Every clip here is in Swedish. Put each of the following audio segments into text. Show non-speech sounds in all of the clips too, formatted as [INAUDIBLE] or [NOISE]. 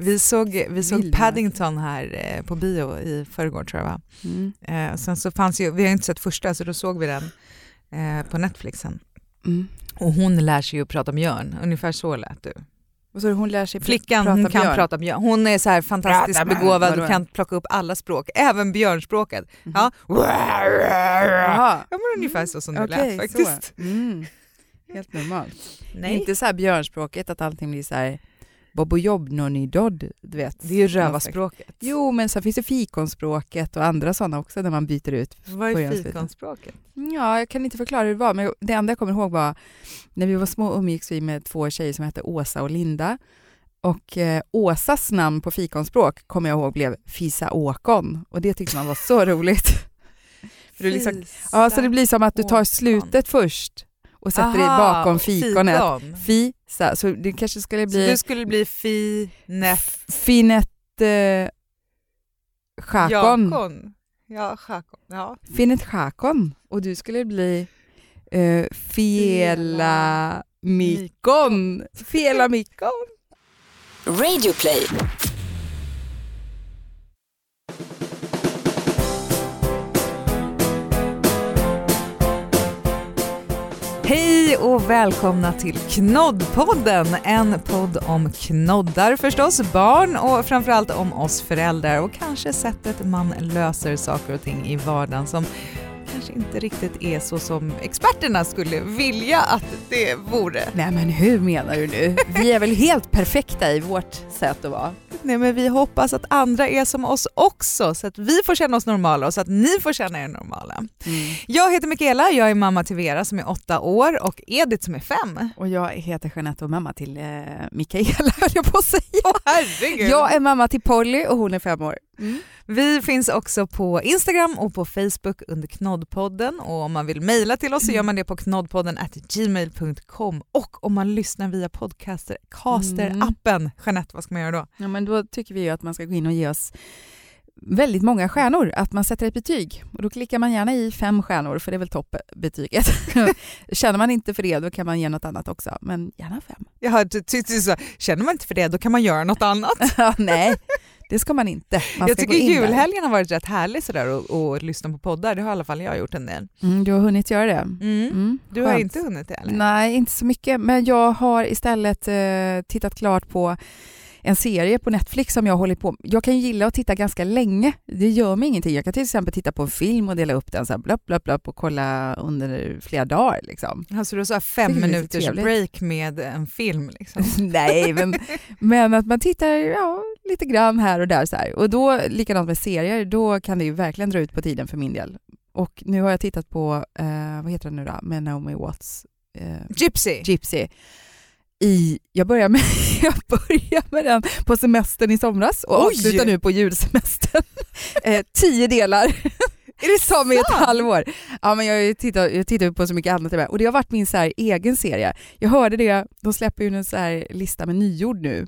Vi såg, vi såg. Paddington här eh, på bio i förrgår tror jag va? Mm. Eh, sen så fanns ju, vi har inte sett första så då såg vi den eh, på Netflixen. Mm. Och hon lär sig ju att prata björn, ungefär så lät du. Och så hon lär sig Flickan prata hon kan björn. prata björn. Hon är så här fantastiskt Prata begåvad och kan plocka upp alla språk, även björnspråket. Mhm. Ja. Men ungefär så som det Okej, lät faktiskt. Mm. Helt normalt. Nej. Inte så här björnspråket att allting blir så här Bobo jobb noni dodd, du vet. Det är ju rövarspråket. Jo, men sen finns det fikonspråket och andra sådana också där man byter ut. Vad är fikonspråket? Ja, jag kan inte förklara hur det var, men det enda jag kommer ihåg var när vi var små umgicks vi med två tjejer som hette Åsa och Linda. Och eh, Åsas namn på fikonspråk kommer jag ihåg blev Fisa Åkon och det tyckte man var så [LAUGHS] roligt. För det, liksom, ja, så det blir som att du tar slutet först och sätter dig Aha, bakom fikonet. fikon. Fisa, så det kanske skulle Så bli du skulle bli finef... Finet eh, Chakon. Jakon. Ja, chakon. Ja. Finet Chakon. Och du skulle bli eh, Fiela Mikon. Fiela Mikon. Radioplay. Hej och välkomna till Knoddpodden, en podd om knoddar förstås, barn och framförallt om oss föräldrar och kanske sättet man löser saker och ting i vardagen som kanske inte riktigt är så som experterna skulle vilja att det vore. Nej men hur menar du nu? Vi är väl helt perfekta i vårt sätt att vara? Nej men vi hoppas att andra är som oss också så att vi får känna oss normala och så att ni får känna er normala. Jag heter Mikaela, jag är mamma till Vera som är åtta år och Edith som är fem. Och jag heter Jeanette och mamma till eh, Mikaela [LAUGHS] höll jag på att säga. Åh herregud! Jag är mamma till Polly och hon är fem år. Vi finns också på Instagram och på Facebook under Knoddpodden och om man vill mejla till oss så gör man det på knoddpodden at gmail.com och om man lyssnar via podcaster, caster-appen. Jeanette, vad ska man göra då? Ja, men då tycker vi ju att man ska gå in och ge oss väldigt många stjärnor, att man sätter ett betyg. Och då klickar man gärna i fem stjärnor, för det är väl toppbetyget. [LAUGHS] Känner man inte för det, då kan man ge något annat också, men gärna fem. Jag hade tyckt så, känner man inte för det då kan man göra något annat. [LAUGHS] Ja, Nej, det ska man inte. Man jag tycker in där. julhelgen har varit rätt härlig sådär och, och lyssna på poddar, det har i alla fall jag gjort en del. Mm, du har hunnit göra det? Mm. Mm, Du har inte hunnit det eller? Nej, inte så mycket, men jag har istället eh, tittat klart på en serie på Netflix som jag håller på Jag kan gilla att titta ganska länge. Det gör mig ingenting. Jag kan till exempel titta på en film och dela upp den så här blöpp, blöpp, blöpp och kolla under flera dagar. Liksom. Alltså du har fem minuters break med en film liksom. [LAUGHS] Nej, men, men att man tittar ja, lite grann här och där. Så här. Och då, likadant med serier, då kan det ju verkligen dra ut på tiden för min del. Och nu har jag tittat på, eh, vad heter den nu då, med Naomi Watts, eh, Gypsy. Gypsy. I, jag, börjar med, [LAUGHS] jag börjar med den på semestern i somras och Oj! avslutar nu på julsemestern. [LAUGHS] eh, tio delar. Är det [LAUGHS] tar mig ett halvår. Ja, men jag, jag tittar ju på så mycket annat och det har varit min så egen serie. Jag hörde det, de släpper ju en så lista med nyord nu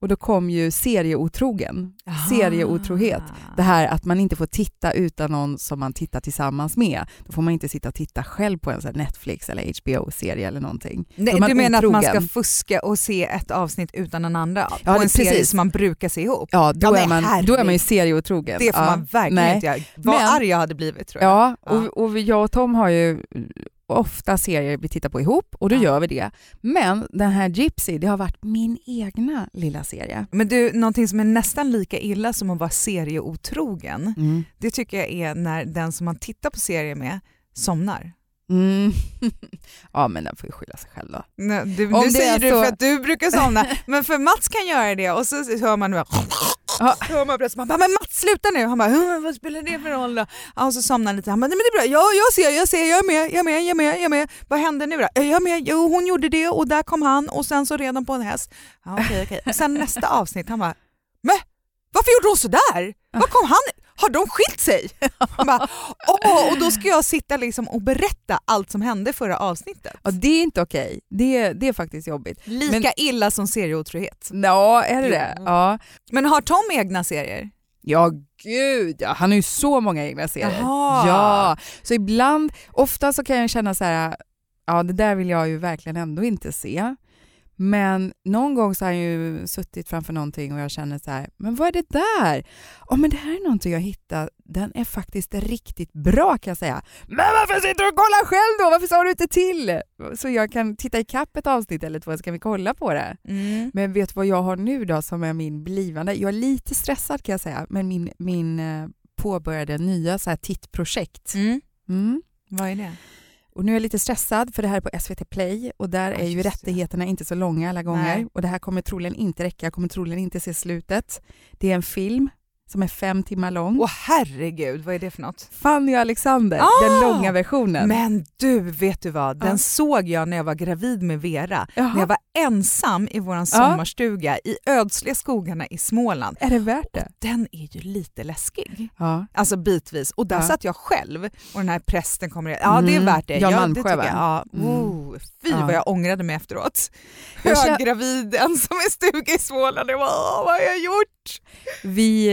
och då kom ju serieotrogen. Serieotrohet. Det här att man inte får titta utan någon som man tittar tillsammans med. Då får man inte sitta och titta själv på en så här Netflix eller HBO-serie eller någonting. Nej, du menar att man ska otrogen. fuska och se ett avsnitt utan den andra? Ja, på en serie precis. som man brukar se ihop? Ja, då, Ja, är, man, då är man ju serieotrogen. Det får ja. man verkligen nej. inte göra. Vad Men- arg jag hade blivit tror jag. Ja, och, och jag och Tom har ju ofta serier vi tittar på ihop och då Ja. gör vi det. Men den här Gypsy, det har varit min egna lilla serie. Men du, någonting som är nästan lika illa som att vara serieotrogen, det tycker jag är när den som man tittar på serie med somnar. Mm. [LAUGHS] ja, men den får ju skylla sig själv då. Nej, Du, nu det säger du så- för att du brukar somna, [LAUGHS] men för Mats kan göra det och så hör man bara, Ja. hör man plötsligt, man bara, men Mats sluta nu! Han bara, "Hm, vad spelar det för roll då? Ja, och så somnar han lite, han bara, nej men det är bra, ja jag ser, jag ser, jag är med, jag är med, jag är med, jag är med. Vad händer nu då? Jag är med, jo hon gjorde det och där kom han och sen så redan på en häst. Ja, okej. Och sen nästa avsnitt, han bara, men varför gjorde hon sådär? Var kom han? Har de skilt sig? [LAUGHS] Bara, Åh, och då ska jag sitta liksom och berätta allt som hände förra avsnittet. Ja, det är inte okej. Det, det är faktiskt jobbigt. Lika Men- illa som serieotrohet. Ja, är det det? Ja. Men har Tom egna serier? Ja, gud ja. Han har ju så många egna serier. Jaha. Ja, så ibland, ofta så kan jag känna så här, ja det där vill jag ju verkligen ändå inte se. Men någon gång så har jag ju suttit framför någonting och jag känner så här, men vad är det där? Oh, men det här är någonting jag hittat, den är faktiskt riktigt bra kan jag säga. Men varför sitter du och kollar själv då? Varför sa du inte till? Så jag kan titta ikapp ett avsnitt eller två, så kan vi kolla på det. Mm. Men vet du vad jag har nu då som är min blivande? Jag är lite stressad kan jag säga, men min, min eh, påbörjade nya så här tittprojekt. Mm. Mm. Vad är det? Och nu är jag lite stressad för det här är på SVT Play och där är ju rättigheterna inte så långa alla gånger Nej. och det här kommer troligen inte räcka, jag kommer troligen inte se slutet. Det är en film som är fem timmar lång. Åh herregud, vad är det för något? Fanny och Alexander, Ah! den långa versionen. Men du, vet du vad? Den Ja. såg jag när jag var gravid med Vera. Jaha, När jag var ensam i vår sommarstuga i ödsliga skogarna i Småland. Är det värt det? Den är ju lite läskig. Ja. Alltså bitvis. Och där Ja. satt jag själv och den här prästen kommer. Ja det är Mm. värt det. Jan ja, Malmsjö, det tycker va? jag. Ja. Mm. Oh, fy Ja. vad jag ångrade mig efteråt. Jag känner- Höggravid, ensam i stuga i Småland. Jag bara, "Åh, vad har jag gjort? Vi,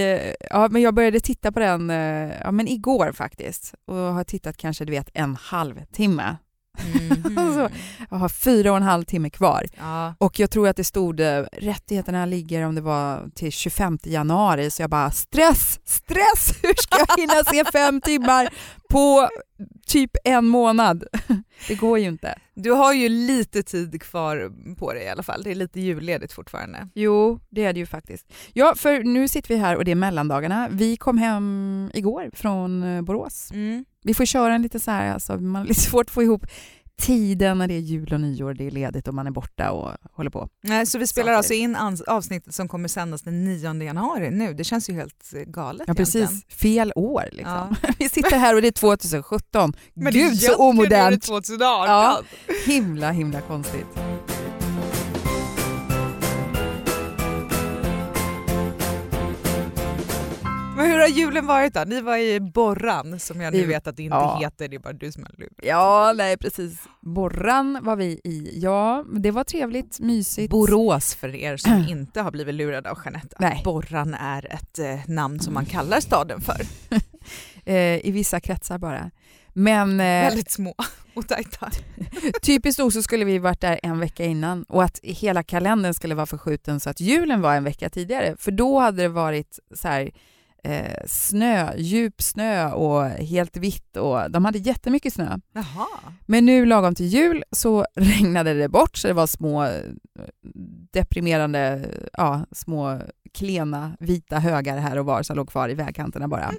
ja, men jag började titta på den eh, ja, men igår faktiskt och har tittat kanske du vet en halvtimme. [LAUGHS] Alltså, Jag har fyra och en halv timme kvar. ja. Och jag tror att det stod eh, rättigheterna ligger om det var till 25 januari så jag bara stress, stress, [LAUGHS] hur ska jag hinna se fem timmar på typ en månad? [LAUGHS] Det går ju inte. Du har ju lite tid kvar på dig i alla fall. Det är lite julledigt fortfarande. Jo, det är det ju faktiskt. Ja, för nu sitter vi här och det är mellandagarna. Vi kom hem igår från eh, Borås. Mm. Vi får köra en lite så här, alltså, man har [LAUGHS] lite svårt att få ihop tiden när det är jul och nyår, det är ledigt och man är borta och håller på. Nej, så vi spelar alltså in avsnittet som kommer sändas den 9 januari nu. Det känns ju helt eh, galet Ja, precis. egentligen. Fel år liksom. Ja. [LAUGHS] Vi sitter här och det är 2017. Men Gud så är det omodernt. 2018. Ja. Himla himla konstigt. Men hur har julen varit då? Ni var i Borran som jag nu vet att det inte ja. heter, det är bara du som har lurat. Ja, nej precis. Borran var vi i. Ja, det var trevligt, mysigt. Borås för er som [CLEARS THROAT] inte har blivit lurade av Jeanette. Nej. Borran är ett eh, namn som man kallar staden för. [LAUGHS] eh, I vissa kretsar bara. Men eh, Väldigt små [LAUGHS] och tajta. [LAUGHS] typiskt nog så skulle vi varit där en vecka innan och att hela kalendern skulle vara förskjuten så att julen var en vecka tidigare. För då hade det varit så här eh, snö, djup snö och helt vitt och de hade jättemycket snö. Jaha. Men nu lagom till jul så [LAUGHS] regnade det bort så det var små eh, deprimerande, ja, små klena vita högar här och var som låg kvar i vägkanterna bara.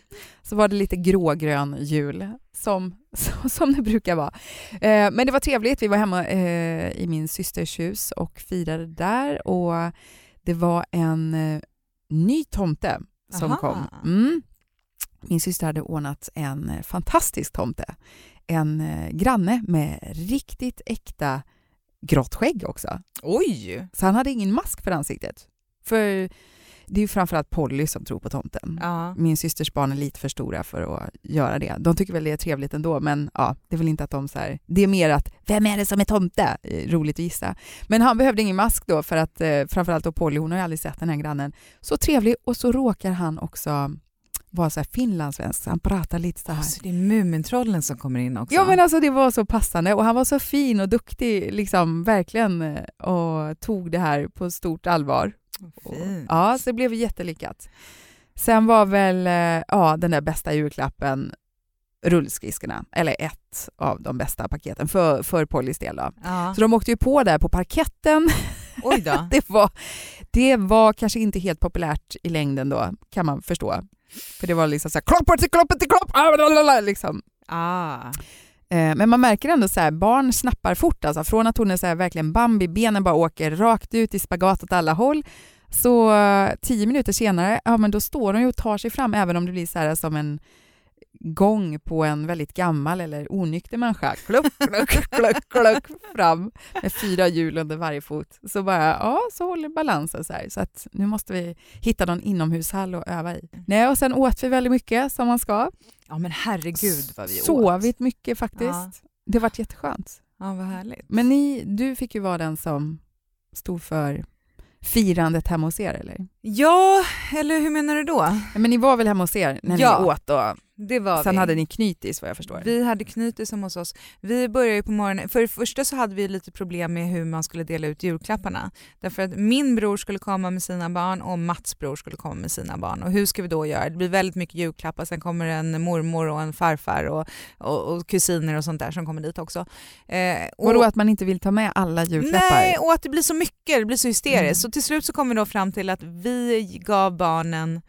Så var det lite grågrön jul som, [LAUGHS] som, det brukar vara. Eh, men det var trevligt, vi var hemma eh, i min systers hus och firade där och det var en ny tomte som Aha. kom. Mm. Min syster hade ordnat en eh, fantastisk tomte. En eh, granne med riktigt äkta grått skägg också. Oj! Så han hade ingen mask för ansiktet. För det är ju framförallt Polly som tror på tomten. Ja. Min systers barn är lite för stora för att göra det. De tycker väl det är trevligt ändå, men ja, det är väl inte att de så här, det är mer att vem är det som är tomte? Eh, Roligt att gissa. Men han behövde ingen mask då för att eh, framförallt då Polly, hon har ju aldrig sett den här grannen. Så trevlig och så råkar han också vara så här finlandssvensk, han pratar lite så här. Alltså, det är Mumintrollen som kommer in också. Ja men alltså det var så passande och han var så fin och duktig liksom verkligen eh, och tog det här på stort allvar. Och- Fint. Ja, så det blev jättelyckat. Sen var väl eh, ja, den där bästa julklappen rullskidskorna, eller ett av de bästa paketen för, för Pollys del. Då. Ja. Så de åkte ju på där på parketten. Oj då. Det var, det var kanske inte helt populärt i längden då, kan man förstå. För det var liksom så här, kloppar till kloppar till klopp, ah, liksom. Ah. Eh, men man märker ändå så här, barn snappar fort. Alltså, från att hon är så här, verkligen Bambi, benen bara åker rakt ut i spagat åt alla håll. Så eh, tio minuter senare, ja men då står hon ju och tar sig fram även om det blir så här som en gång på en väldigt gammal eller onykter människa. Kluck, kluck, kluck, kluck fram med fyra hjul under varje fot. Så bara, ja, så håller balansen så här. Så att nu måste vi hitta någon inomhushall att öva i. Nej, och sen åt vi väldigt mycket som man ska. Ja men herregud vad vi åt. Sovit mycket faktiskt. Ja. Det varit jätteskönt. Ja vad härligt. Men ni, du fick ju vara den som stod för firandet hemma hos er, eller? Ja, eller hur menar du då? Men ni var väl hemma hos er när Ja. ni åt och det var Sen vi. hade ni knytis vad jag förstår. Vi hade knytis som hos oss. Vi började ju på morgonen, för det första så hade vi lite problem med hur man skulle dela ut julklapparna. Därför att min bror skulle komma med sina barn och Mats bror skulle komma med sina barn. Och hur ska vi då göra? Det blir väldigt mycket julklappar, sen kommer en mormor och en farfar och, och, och kusiner och sånt där som kommer dit också. Eh, och, Vadå att man inte vill ta med alla julklappar? Nej, och att det blir så mycket, det blir så hysteriskt. Mm. Så till slut så kom vi då fram till att vi gav barnen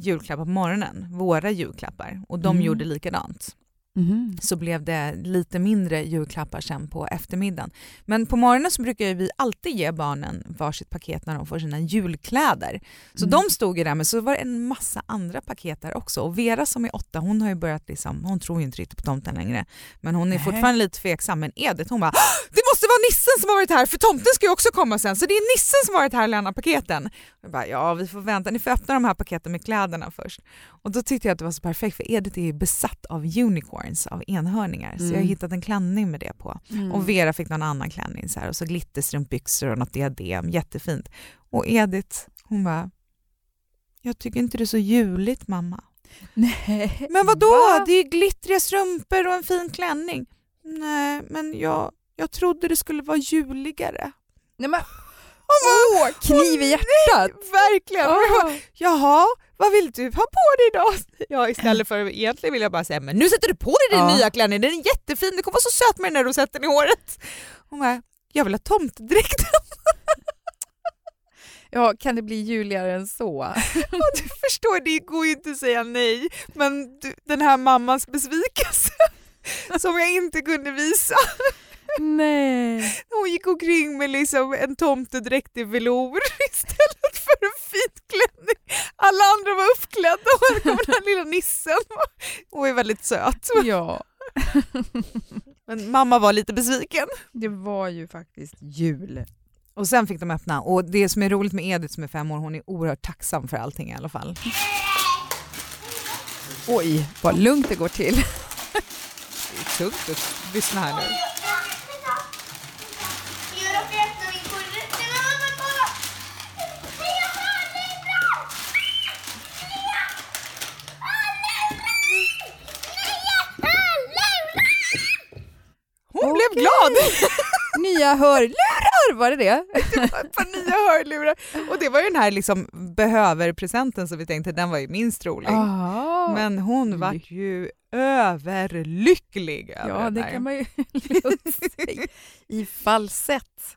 julklappar på morgonen, våra julklappar, och de Mm. gjorde likadant Mhm. så blev det lite mindre julklappar sen på eftermiddagen. Men på morgonen så brukar vi alltid ge barnen varsitt paket när de får sina julkläder. Så Mm. de stod ju där, men så var det en massa andra paket där också. Och Vera som är åtta, hon har ju börjat liksom, hon tror ju inte riktigt på tomten längre. Men hon är Nej. fortfarande lite tveksam. Men Edith hon bara, "Ah, det måste vara nissen som har varit här för tomten ska ju också komma sen. Så det är nissen som har varit här och lämnat paketen. Jag bara, ja vi får vänta, ni får öppna de här paketen med kläderna först. Och då tyckte jag att det var så perfekt för Edith är ju besatt av unicorns, av enhörningar. Så jag har Mm. hittat en klänning med det på. Mm. Och Vera fick någon annan klänning så här, och så glitterstrumpbyxor och något diadem, jättefint. Och Edith, hon bara, jag tycker inte det är så juligt mamma. Nej. Men vad då? Va? Det är ju glittriga strumpor och en fin klänning. Nej, men jag, jag trodde det skulle vara juligare. Nej, men, Åh, kniv i hjärtat! Verkligen! Jag bara, Ah. Jaha, vad vill du ha på dig idag? [LAUGHS] Ja, istället för egentligen vill jag bara säga, men nu sätter du på dig din Ja. nya klänning, den är jättefin, du kommer vara så söt med den när du sätter den i håret. Hon bara, jag vill ha tomtedräkt. [LAUGHS] Ja, kan det bli juligare än så? [LAUGHS] Och du förstår, det går ju inte att säga nej, men du, den här mammans besvikelse som jag inte kunde visa. Nej. [LAUGHS] Hon gick omkring med liksom en tomtedräkt i velour [LAUGHS] istället för en fin klänning. Alla andra var uppklädda och här kom den här lilla nissen [LAUGHS] och är väldigt söt. Ja, Men mamma var lite besviken. det var ju faktiskt jul. Och sen fick de öppna och det som är roligt med Edith som är fem år, hon är oerhört tacksam för allting i alla fall. Oj, vad lugnt det går till. Det är tungt att lyssna här nu. Jag råkade öppna min kurre. Nej men mamma kolla! Nya hörlurar! Nya hörlurar! Nya hörlurar! Hon blev Okej. glad! [LAUGHS] Nya hörlurar, var det det? [LAUGHS] på nya hörlurar. Och det var ju den här liksom behöver-presenten som vi tänkte, den var ju minst rolig. Ah. Men hon var ju överlycklig över Ja, den det kan man ju [LAUGHS] säga. I falsett.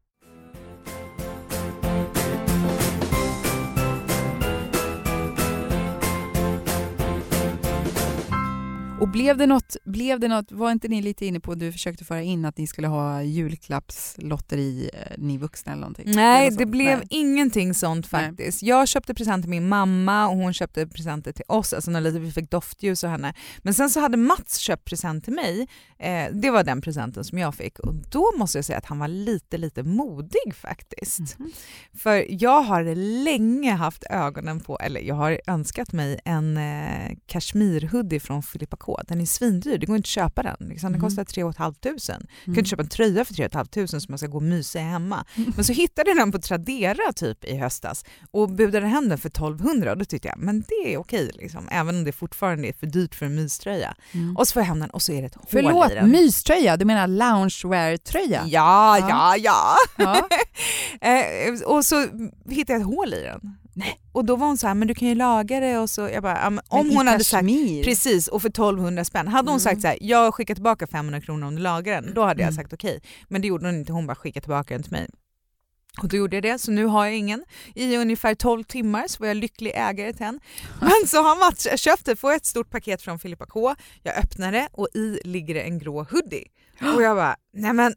Och blev det något, blev det något, var inte ni lite inne på, du försökte föra in att ni skulle ha julklappslotteri, eh, ni vuxna eller någonting? Nej, det blev Nej. ingenting sånt Nej. faktiskt. Jag köpte present till min mamma och hon köpte presenter till oss, alltså när lite, vi fick doftljus och henne. Men sen så hade Mats köpt present till mig, eh, det var den presenten som jag fick och då måste jag säga att han var lite, lite modig faktiskt. Mhm. För jag har länge haft ögonen på, eller jag har önskat mig en eh, kashmirhoodie från Filippa K. Den är svindyr, det går inte att köpa den. Liksom. Den Mhm. kostar 3 500. Du kan Mm. inte köpa en tröja för 3 500 som man ska gå och mysa hemma. Men så hittade jag den på Tradera typ i höstas och budade hem den för 1200 och då tyckte jag men det är okej liksom, även om det fortfarande är för dyrt för en myströja. Mm. Och så får jag hem den och så är det ett hål i Förlåt, den. myströja? Du menar loungewear-tröja? Ja, Ja. ja, ja. Ja. [LAUGHS] Eh, och så hittade jag ett hål i den. Nej. Och då var hon så här, men du kan ju laga det och så, jag bara, ja, om hon hade sagt? Precis, och för 1200 spänn. Hade hon Mm. sagt så här, jag skickar tillbaka 500 kronor om du lagar den, då hade jag Mm. sagt okej. Men det gjorde hon inte, hon bara skickade tillbaka den till mig. Och då gjorde jag det, så nu har jag ingen. I ungefär 12 timmar så var jag lycklig ägare till en. [LAUGHS] Men så har Mats köpt det, får ett stort paket från Filippa K. Jag öppnar det och i ligger det en grå hoodie. Och jag bara, nej men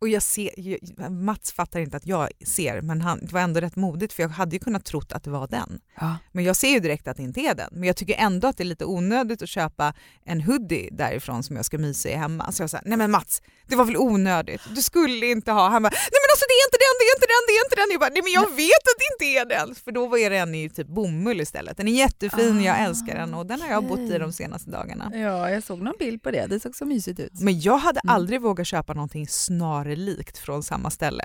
Och jag ser, jag- Mats fattar inte att jag ser, men han, det var ändå rätt modigt för jag hade ju kunnat trott att det var den. Ja. Men jag ser ju direkt att det inte är den. Men jag tycker ändå att det är lite onödigt att köpa en hoodie därifrån som jag ska mysa i hemma. Så jag sa, nej men Mats, det var väl onödigt. Du skulle inte ha. Han bara, nej men alltså det är inte den, det är inte den, det är inte den. Jag bara, nej men jag vet att det inte är den. För då är den i typ bomull istället. Den är jättefin, jag älskar den och den har jag bott i de senaste dagarna. ja, jag såg någon bild på det. Det såg så mysigt ut. Men jag hade Mm. aldrig vågat köpa någonting snarlikt från samma ställe.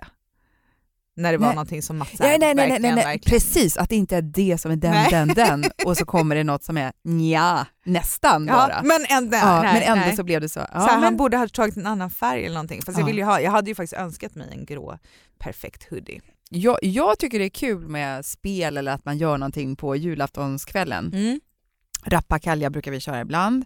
När det var Nej. någonting som Mats Ja, nej, nej, nej, nej, nej. Precis, att det inte är det som är den, Nej. den, den [LAUGHS] och så kommer det något som är nja, nästan bara. Ja, men ändå, Ja, nej, men ändå nej. så blev det så. Ja, så här, men, Han borde ha tagit en annan färg eller någonting. Fast jag, Ja. vill ju ha, jag hade ju faktiskt önskat mig en grå perfekt hoodie. jag, jag tycker det är kul med spel eller att man gör någonting på julaftonskvällen. Mm. Rappakalja brukar vi köra ibland.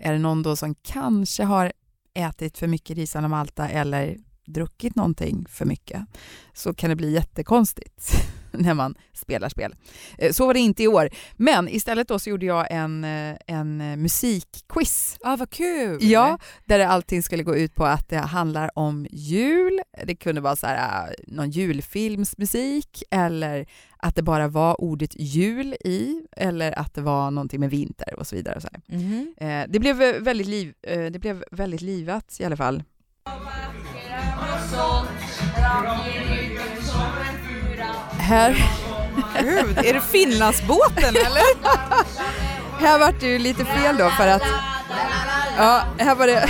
Är det någon då som kanske har ätit för mycket risarna Malta eller druckit någonting för mycket så kan det bli jättekonstigt. [LAUGHS] när man spelar spel. Eh, Så var det inte i år. Men istället då så gjorde jag en, eh, en eh, musikquiz. Ah, vad kul! Ja, där allting skulle gå ut på att det handlar om jul. Det kunde vara så här, någon julfilmsmusik eller att det bara var ordet jul i eller att det var någonting med vinter och så vidare. Och så här. Mhm. Eh, det, blev väldigt liv, det blev väldigt livat i alla fall. Här, Gud, är det Finlandsbåten eller? [LAUGHS] här var det ju lite fel då för att ja, här var det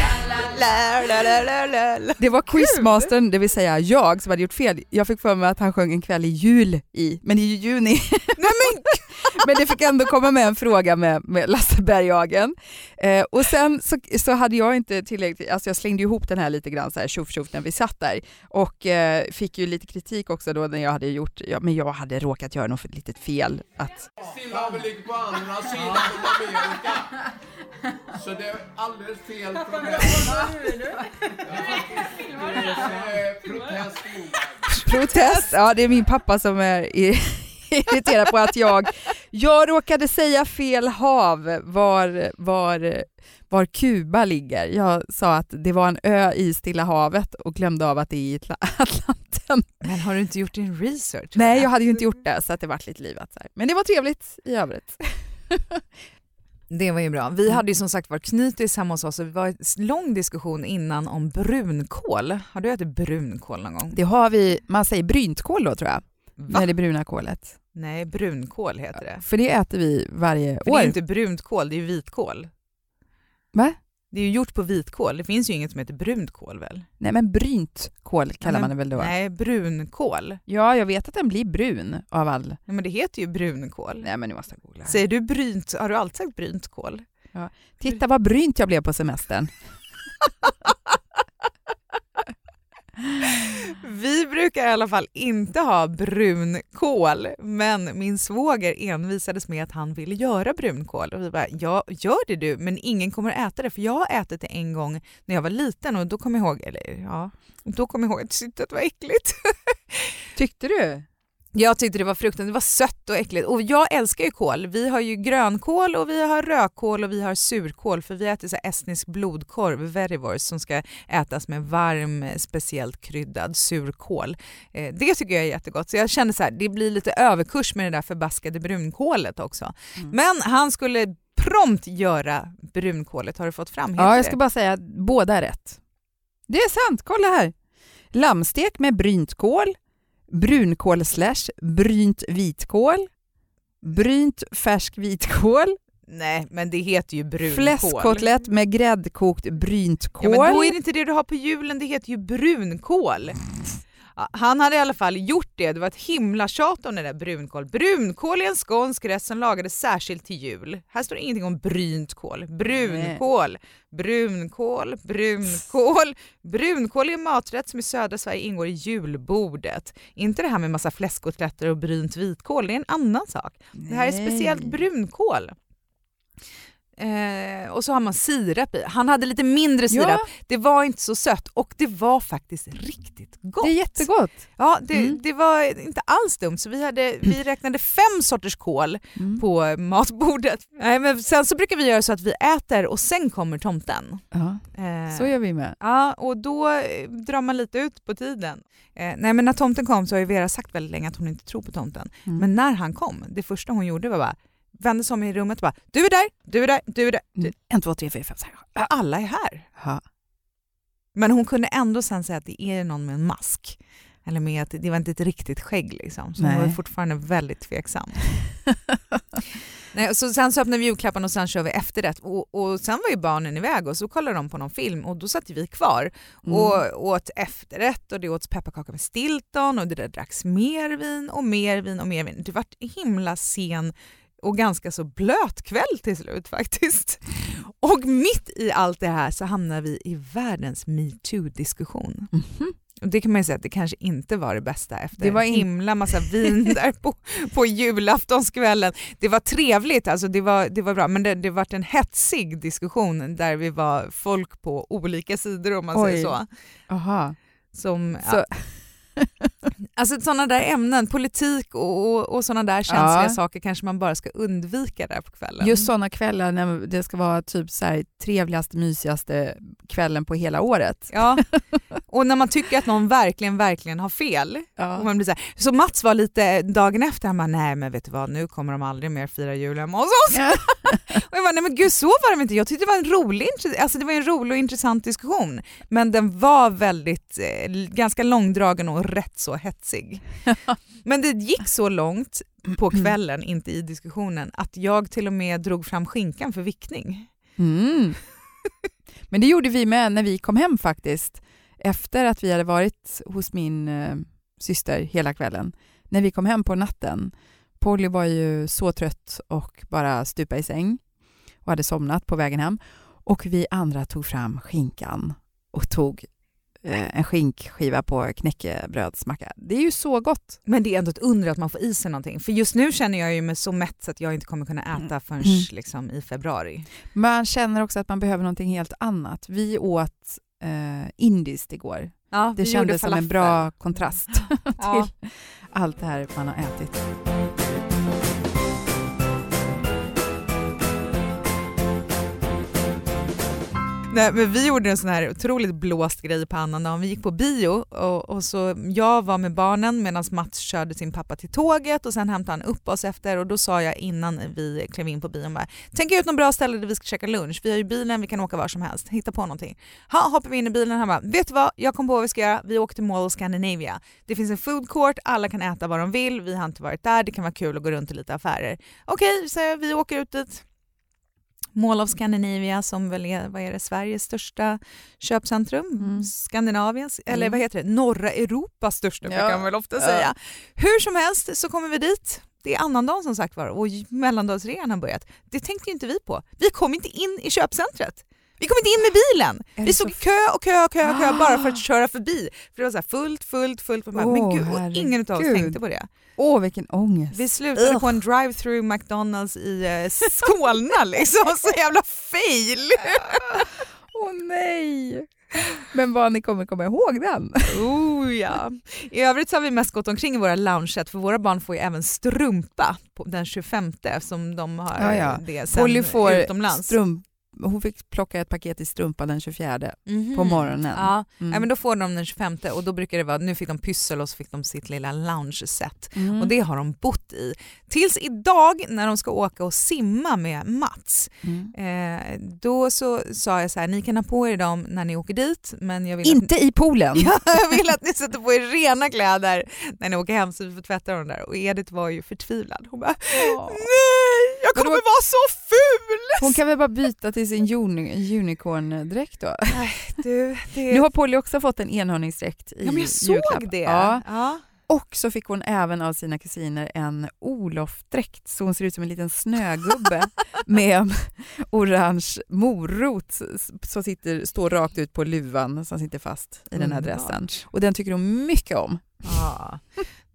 Det var quizmastern, det vill säga jag, som hade gjort fel. Jag fick för mig att han sjöng en kväll i jul i, men det är ju juni. [LAUGHS] Nej, men, Men det fick ändå komma med en fråga med, med Lasse Berghagen. Eh, och sen så, så hade jag inte tillräckligt, alltså jag slängde ihop den här lite grann så här tjoff tjoff när vi satt där och eh, fick ju lite kritik också då när jag hade gjort, ja, men jag hade råkat göra något litet fel. Att, Stillehavet ligger på andra sidan Amerika. Så det är alldeles fel [LAUGHS] från protest ja det är min pappa som är [LAUGHS] irriterad på att jag, jag råkade säga fel hav var, var, var Kuba ligger. Jag sa att det var en ö i Stilla havet och glömde av att det är i Atla- [LAUGHS] Atlanten. men har du inte gjort din research? Nej, jag hade ju inte gjort det så att det vart lite livat. Men det var trevligt i övrigt. [LAUGHS] Det var ju bra. Vi hade ju som sagt var knytis hemma hos oss och det var en lång diskussion innan om brunkål. Har du ätit brunkål någon gång? Det har vi, man säger bryntkål då tror jag, Va? när det bruna kålet. Nej, brunkål heter det. För det äter vi varje För det år. är ju inte brunt kål, det är vitkål. Va? Det är ju gjort på vitkål. Det finns ju inget som heter brunt kål väl? Nej men brynt kål kallar men- man det väl då? Nej, brunkål. Ja, jag vet att den blir brun av all... Nej, men det heter ju brunkål. Nej men nu måste jag googla. Säger du brynt, har du alltid sagt brynt kål? Titta vad brynt jag blev på semestern. [LAUGHS] Vi brukar i alla fall inte ha brunkål, men min svåger envisades med att han ville göra brunkål och vi bara, ja gör det du, men ingen kommer äta det för jag har ätit det en gång när jag var liten och då kom jag ihåg, eller ja, då kom jag ihåg att jag tyckte att det var äckligt. [LAUGHS] Tyckte du? Jag tyckte det var fruktansvärt, det var sött och äckligt och jag älskar ju kål. Vi har ju grönkål och vi har rödkål och vi har surkål för vi äter så estnisk blodkorv, verivors, som ska ätas med varm eh, speciellt kryddad surkål. Eh, det tycker jag är jättegott så jag kände så här, det blir lite överkurs med det där förbaskade brunkålet också. Mm. Men han skulle prompt göra brunkålet, har du fått fram? Ja, jag ska bara säga att båda är rätt. Det är sant, kolla här. Lammstek med brynt kål, brunkål slash brynt vitkål, brynt färsk vitkål, Nej, men det heter ju brunkål. fläskkotlett med gräddkokt brynt Ja, kål. men då är det inte det du har på julen, det heter ju brunkål. Han hade i alla fall gjort det, det var ett himla tjat om det där brunkål. Brunkål är en skånsk rätt som lagades särskilt till jul. Här står ingenting om brynt kål. Brunkål, brunkål, brunkål. Brunkål är en maträtt som i södra Sverige ingår i julbordet. Inte det här med massa fläskkotletter och brynt vitkål, det är en annan sak. Det här är speciellt brunkål. Eh, och så har man sirap i. Han hade lite mindre sirap. Ja. Det var inte så sött och det var faktiskt riktigt gott. Det är jättegott. Ja, det, Mm. det var inte alls dumt. Så vi, hade, vi [CLEARS THROAT] räknade fem sorters kål Mm. på matbordet. Nej, men sen så brukar vi göra så att vi äter och sen kommer tomten. Ja, Eh, så gör vi med. Ja, och då eh, drar man lite ut på tiden. Eh, nej, men när tomten kom så har ju Vera sagt väldigt länge att hon inte tror på tomten. Mm. Men när han kom, det första hon gjorde var bara vände sig om i rummet och bara du är där, du är där, du är där. Mm. En, två, tre, fyra, fem, sex. Alla är här. Ja. Men hon kunde ändå sen säga att det är någon med en mask. Eller med att det var inte ett riktigt skägg liksom. Så hon Nej. var fortfarande väldigt tveksam. [LAUGHS] Nej, så sen så öppnade vi julklapparna och sen kör vi efterrätt. Och, och sen var ju barnen iväg och så kollade de på någon film och då satt vi kvar Mm. och åt efterrätt och det åts pepparkaka med stilton och det där dracks mer vin och mer vin och mer vin. Det var himla sen och ganska så blöt kväll till slut faktiskt. Och mitt i allt det här så hamnar vi i världens metoo-diskussion. Mhm. Och det kan man ju säga att det kanske inte var det bästa efter Det var en himla massa vin [LAUGHS] där på, på julaftonskvällen. Det var trevligt, alltså det, var, det var bra, men det, det var en hetsig diskussion där vi var folk på olika sidor om man Oj. säger så. Aha. Som, Så, ja, [LAUGHS] alltså sådana där ämnen, politik och, och, och sådana där känsliga Ja. saker kanske man bara ska undvika där på kvällen. just sådana kvällar när det ska vara typ så här, trevligaste, mysigaste kvällen på hela året. Ja, och när man tycker att någon verkligen, verkligen har fel. Och Ja. man blir så, här, så Mats var lite dagen efter, han bara nej men vet du vad nu kommer de aldrig mer fira jul hemma hos oss. Ja. [LAUGHS] Och jag bara nej men gud så var det inte, jag tyckte det var en rolig, alltså det var en rolig och intressant diskussion. Men den var väldigt, eh, ganska långdragen och rätt så hetsig. [LAUGHS] Men det gick så långt på kvällen, inte i diskussionen, att jag till och med drog fram skinkan för vickning. Mm. [LAUGHS] Men det gjorde vi med när vi kom hem faktiskt. Efter att vi hade varit hos min eh, syster hela kvällen. När vi kom hem på natten. Polly var ju så trött och bara stupa i säng och hade somnat på vägen hem. Och vi andra tog fram skinkan och tog en skinkskiva på knäckebrödsmacka. Det är ju så gott. Men det är ändå ett under att man får i sig någonting. För just nu känner jag ju mig så mätt så att jag inte kommer kunna äta förrän Mm. liksom, i februari. Man känner också att man behöver någonting helt annat. Vi åt eh, indiskt igår. Ja, Det kändes som en bra kontrast [LAUGHS] Ja. till allt det här man har ätit. Nej, men vi gjorde en sån här otroligt blåst grej på annandagen. Vi gick på bio och, och så jag var med barnen medan Mats körde sin pappa till tåget och sen hämtade han upp oss efter och då sa jag innan vi klev in på bion bara tänk ut något bra ställe där vi ska käka lunch. Vi har ju bilen, vi kan åka var som helst. Hitta på någonting. Ha, hoppar vi in i bilen han bara vet du vad, jag kom på vad vi ska göra. Vi åker till Mall of Scandinavia. Det finns en food court, alla kan äta vad de vill. Vi har inte varit där, det kan vara kul att gå runt i lite affärer. Okej, så vi åker ut dit. Mall of Scandinavia som väl är, vad är det, Sveriges största köpcentrum. Mm. Skandinaviens, eller Mm. vad heter det, norra Europas största Ja. brukar man väl ofta Ja. säga. Hur som helst så kommer vi dit. Det är annandagen som sagt var och mellandagsrean har börjat. Det tänkte ju inte vi på. Vi kom inte in i köpcentret. Vi kom inte in med bilen. Vi stod i kö och kö och kö och kö Ah. bara för att köra förbi. För det var så fullt, fullt, fullt. Här. Men gud, och ingen av oss tänkte på det. Åh, vilken ångest. Vi slutade Ugh. på en drive-through McDonalds i eh, Solna [LAUGHS] liksom. Så jävla fail! [LAUGHS] Åh nej! Men vad ni kommer komma ihåg den? Oh, ja. I övrigt så har vi mest gått omkring i våra loungeset för våra barn får ju även strumpa den 25 eftersom de har Ja, ja. det sen Polly får utomlands. strump... Hon fick plocka ett paket i strumpa den 24 Mhm. på morgonen. Ja. Mm. ja, men då får de den 25 och då brukar det vara, nu fick de pyssel och så fick de sitt lilla lounge-set. Mm. Och det har de bott i. Tills idag när de ska åka och simma med Mats. Mm. Eh, då så sa jag så här, ni kan ha på er dem när ni åker dit men jag vill att Inte i poolen. [LAUGHS] Ja, jag vill att ni sätter på er rena kläder när ni åker hem så vi får tvätta dem där. Och Edith var ju förtvivlad. Hon bara nej, jag kommer Vadå? vara så ful! Hon kan väl bara byta till sin uni- unicorn-dräkt då? Du, det... Nu har Polly också fått en enhörningsdräkt i ja, men jag såg julklapp. det. Ja. Ja. Och så fick hon även av sina kusiner en Olof-dräkt så hon ser ut som en liten snögubbe [LAUGHS] med orange morot som sitter, står rakt ut på luvan som sitter fast i den här dressen. Och den tycker hon mycket om.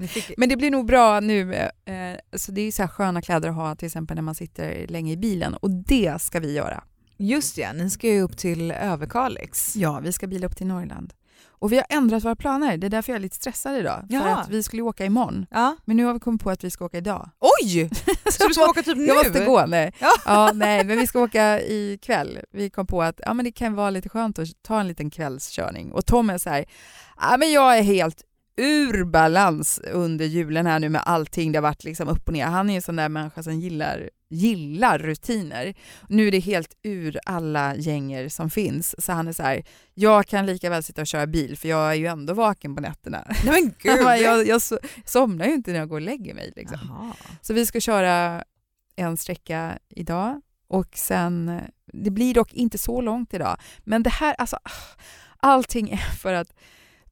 Fick... Men det blir nog bra nu. Eh, så det är så här sköna kläder att ha till exempel när man sitter länge i bilen och det ska vi göra. Just ja, ni ska ju upp till Överkalix. Ja, vi ska bila upp till Norrland. Och vi har ändrat våra planer. Det är därför jag är lite stressad idag. För Jaha. att vi skulle åka imorgon. Ja. Men nu har vi kommit på att vi ska åka idag. Oj! [LAUGHS] Så du ska åka typ nu? Jag måste gå nu. Ja. Ja, nej, men vi ska åka ikväll. Vi kom på att ja, men det kan vara lite skönt att ta en liten kvällskörning. Och Tom är så här, ja, men jag är helt ur balans under julen här nu med allting. Det har varit liksom upp och ner. Han är en sån där människa som gillar, gillar rutiner. Nu är det helt ur alla gänger som finns. Så han är så här, jag kan lika väl sitta och köra bil för jag är ju ändå vaken på nätterna. Nej men [LAUGHS] gud! jag, jag so- somnar ju inte när jag går och lägger mig. Liksom. Så vi ska köra en sträcka idag och sen, det blir dock inte så långt idag, men det här, alltså ah, allting är för att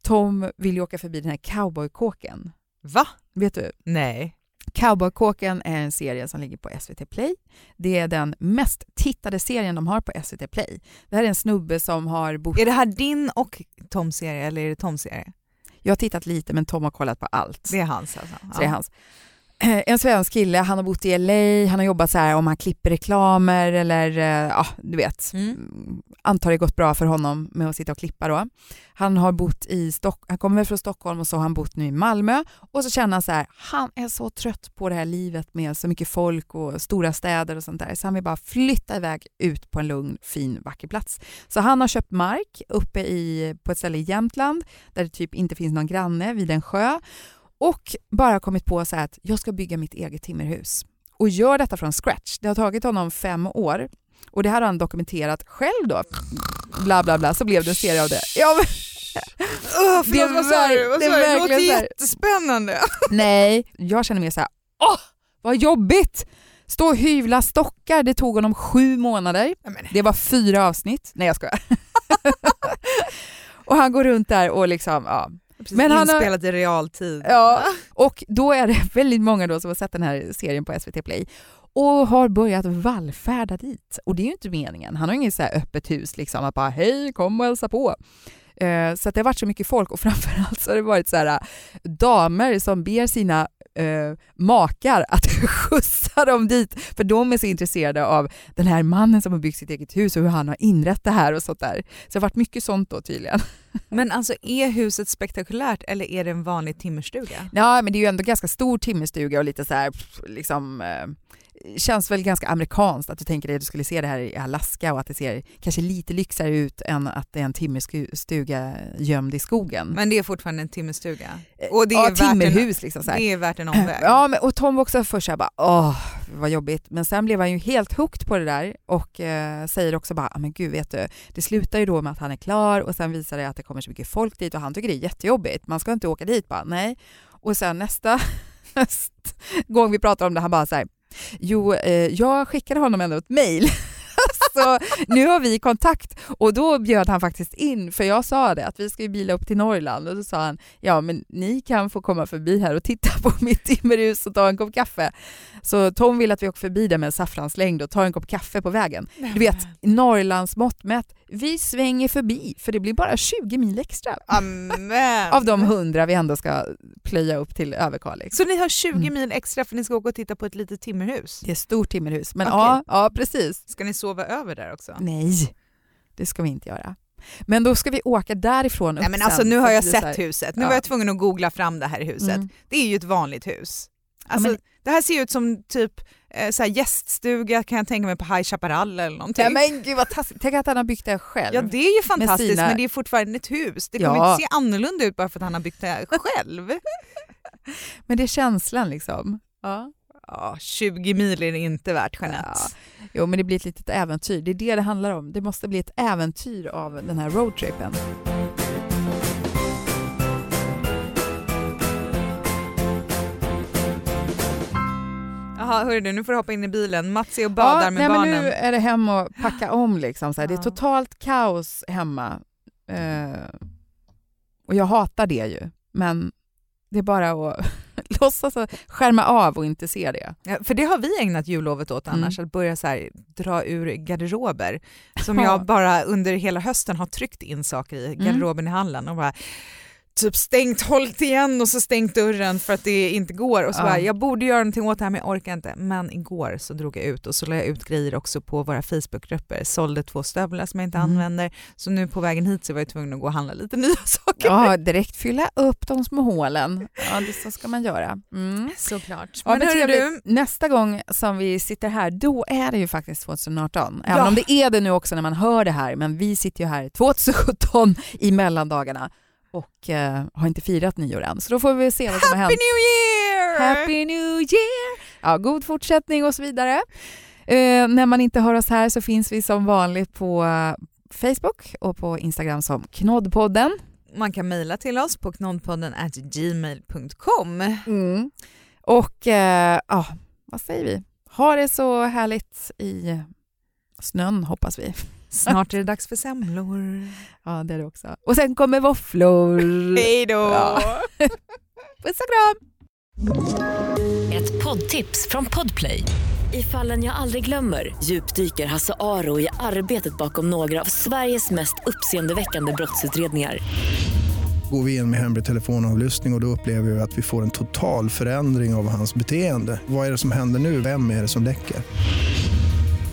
Tom vill ju åka förbi den här cowboykåken. Va? Vet du? Nej. Cowboykåken är en serie som ligger på SVT Play. Det är den mest tittade serien de har på SVT Play. Det här är en snubbe som har bott... Är det här din och Toms serie eller är det Toms serie? Jag har tittat lite men Tom har kollat på allt. Det är hans alltså? Så det är hans. [CLEARS THROAT] En svensk kille, han har bott i LA, han har jobbat så här om han klipper reklamer eller eh, ja, du vet. Mm, Antar det gått bra för honom med att sitta och klippa då. Han har bott i Stock han kommer från Stockholm och så har han bott nu i Malmö och så känner han så här, han är så trött på det här livet med så mycket folk och stora städer och sånt där så han vill bara flytta iväg ut på en lugn, fin, vacker plats. Så han har köpt mark uppe i, på ett ställe i Jämtland där det typ inte finns någon granne vid en sjö och bara kommit på så att jag ska bygga mitt eget timmerhus och gör detta från scratch. Det har tagit honom fem år och det här har han dokumenterat själv då. Bla bla bla, så blev det en serie av det. Ja, men, [LAUGHS] Oh, Det är vad sa du? Vad det är? Det låter jättespännande. [LAUGHS] nej, jag känner mer så här, åh vad jobbigt! Stå och hyvla stockar, det tog honom sju månader. Det var fyra avsnitt. Nej jag skojar. [LAUGHS] och han går runt där och liksom, ja. Precis Men han har- inspelat i realtid. Ja, och då är det [LAUGHS] väldigt många då som har sett den här serien på SVT Play och har börjat vallfärda dit. Och det är ju inte meningen. Han har inget så här öppet hus, liksom att bara hej, kom och hälsa på. Eh, Så att det har varit så mycket folk och [LAUGHS] framförallt så har det varit så här, äh, damer som ber sina eh, makar att [LAUGHS] skjutsa dem dit för de är så intresserade av den här mannen som har byggt sitt eget hus och hur han har inrett det här och sånt där. Så det har varit mycket sånt då tydligen. [LAUGHS] Men alltså är huset spektakulärt eller är det en vanlig timmerstuga? Ja, men det är ju ändå ganska stor timmerstuga och lite så här, liksom, eh, känns väl ganska amerikanskt att du tänker dig att du skulle se det här i Alaska och att det ser kanske lite lyxigare ut än att det är en timmerstuga gömd i skogen. Men det är fortfarande en timmerstuga? Och det är ja, värt en- timmerhus liksom. Så här. Det är värt en omväg? Ja, men, och Tom var också först såhär bara åh vad jobbigt, men sen blev han ju helt hooked på det där och eh, säger också bara, "Ah, men gud vet du, det slutar ju då med att han är klar och sen visar det att det kommer så mycket folk dit och han tycker det är jättejobbigt, man ska inte åka dit bara, nej. Och sen nästa [LAUGHS] gång vi pratar om det, han bara så här, jo, eh, jag skickade honom ändå ett mail [LAUGHS] så nu har vi kontakt och då bjöd han faktiskt in, för jag sa det att vi ska ju bila upp till Norrland och då sa han ja men ni kan få komma förbi här och titta på [LAUGHS] mitt timmerhus och ta en kopp kaffe. Så Tom vill att vi åker förbi där med en saffranslängd och tar en kopp kaffe på vägen. Du vet, Norrlands mått mätt, vi svänger förbi för det blir bara 20 mil extra Amen. [LAUGHS] av de 100 vi ändå ska plöja upp till Överkalix. Så ni har 20 Mm. mil extra för ni ska åka och titta på ett litet timmerhus? Det är ett stort timmerhus, men Okej. ja, ja precis. Ska ni sova över där också? Nej, det ska vi inte göra. Men då ska vi åka därifrån upp Nej men alltså nu har jag sett huset, nu Ja. var jag tvungen att googla fram det här huset. Mm. Det är ju ett vanligt hus. Alltså, men- Det här ser ut som typ så här gäststuga kan jag tänka mig på High Chaparral eller någonting. Ja, men gud vad taskigt. Tänk att han har byggt det själv. Ja det är ju fantastiskt sina- men det är fortfarande ett hus. Det Ja. kommer inte se annorlunda ut bara för att han har byggt det själv. [LAUGHS] Men det är känslan liksom. Ja. Ja, 20 mil är det inte värt Jeanette. Ja. Jo men det blir ett litet äventyr. Det är det det handlar om. Det måste bli ett äventyr av den här roadtrippen. Jaha hörru du, nu får du hoppa in i bilen. Mats är och badar ja, med nej, barnen. Men nu är det hem och packa [GASPS] om liksom. Så här. Det är totalt kaos hemma. Eh, och jag hatar det ju. Men det är bara att [LAUGHS] låtsas att skärma av och inte se det. Ja, för det har vi ägnat jullovet åt annars, Mm. att börja så här, dra ur garderober. Som Ja. jag bara under hela hösten har tryckt in saker i garderoben i hallen och bara typ stängt, hållit igen och så stängt dörren för att det inte går. Och så Ja. bara, jag borde göra någonting åt det här men jag orkar inte. Men igår så drog jag ut och så la jag ut grejer också på våra Facebookgrupper. Sålde två stövlar som jag inte Mm. använder. Så nu på vägen hit så var jag tvungen att gå och handla lite nya [LAUGHS] saker. Ja, direkt fylla upp de små hålen. Ja, det så ska man göra. Mm. Såklart. Ja, men men hörru du, Nästa gång som vi sitter här, då är det ju faktiskt 2018. Även Ja. om det är det nu också när man hör det här, men vi sitter ju här 2017 i mellandagarna och eh, har inte firat nyår än. Så då får vi se vad som har Happy hänt. New Year! Happy New Year! Ja, god fortsättning och så vidare. Eh, när man inte hör oss här så finns vi som vanligt på eh, Facebook och på Instagram som Knoddpodden. Man kan mejla till oss på knoddpodden at gmail.com. Mm. Och eh, ja, vad säger vi? Ha det så härligt i snön hoppas vi. Snart är det dags för semlor. Ja, det är det också. Och sen kommer våfflor. [LAUGHS] Hej då! Ja. [LAUGHS] Puss och kram! Ett poddtips från Podplay. I fallen jag aldrig glömmer djupdyker Hasse Aro i arbetet bakom några av Sveriges mest uppseendeväckande brottsutredningar. Går vi in med hemlig telefonavlyssning och, och då upplever vi att vi får en total förändring av hans beteende. Vad är det som händer nu? Vem är det som läcker?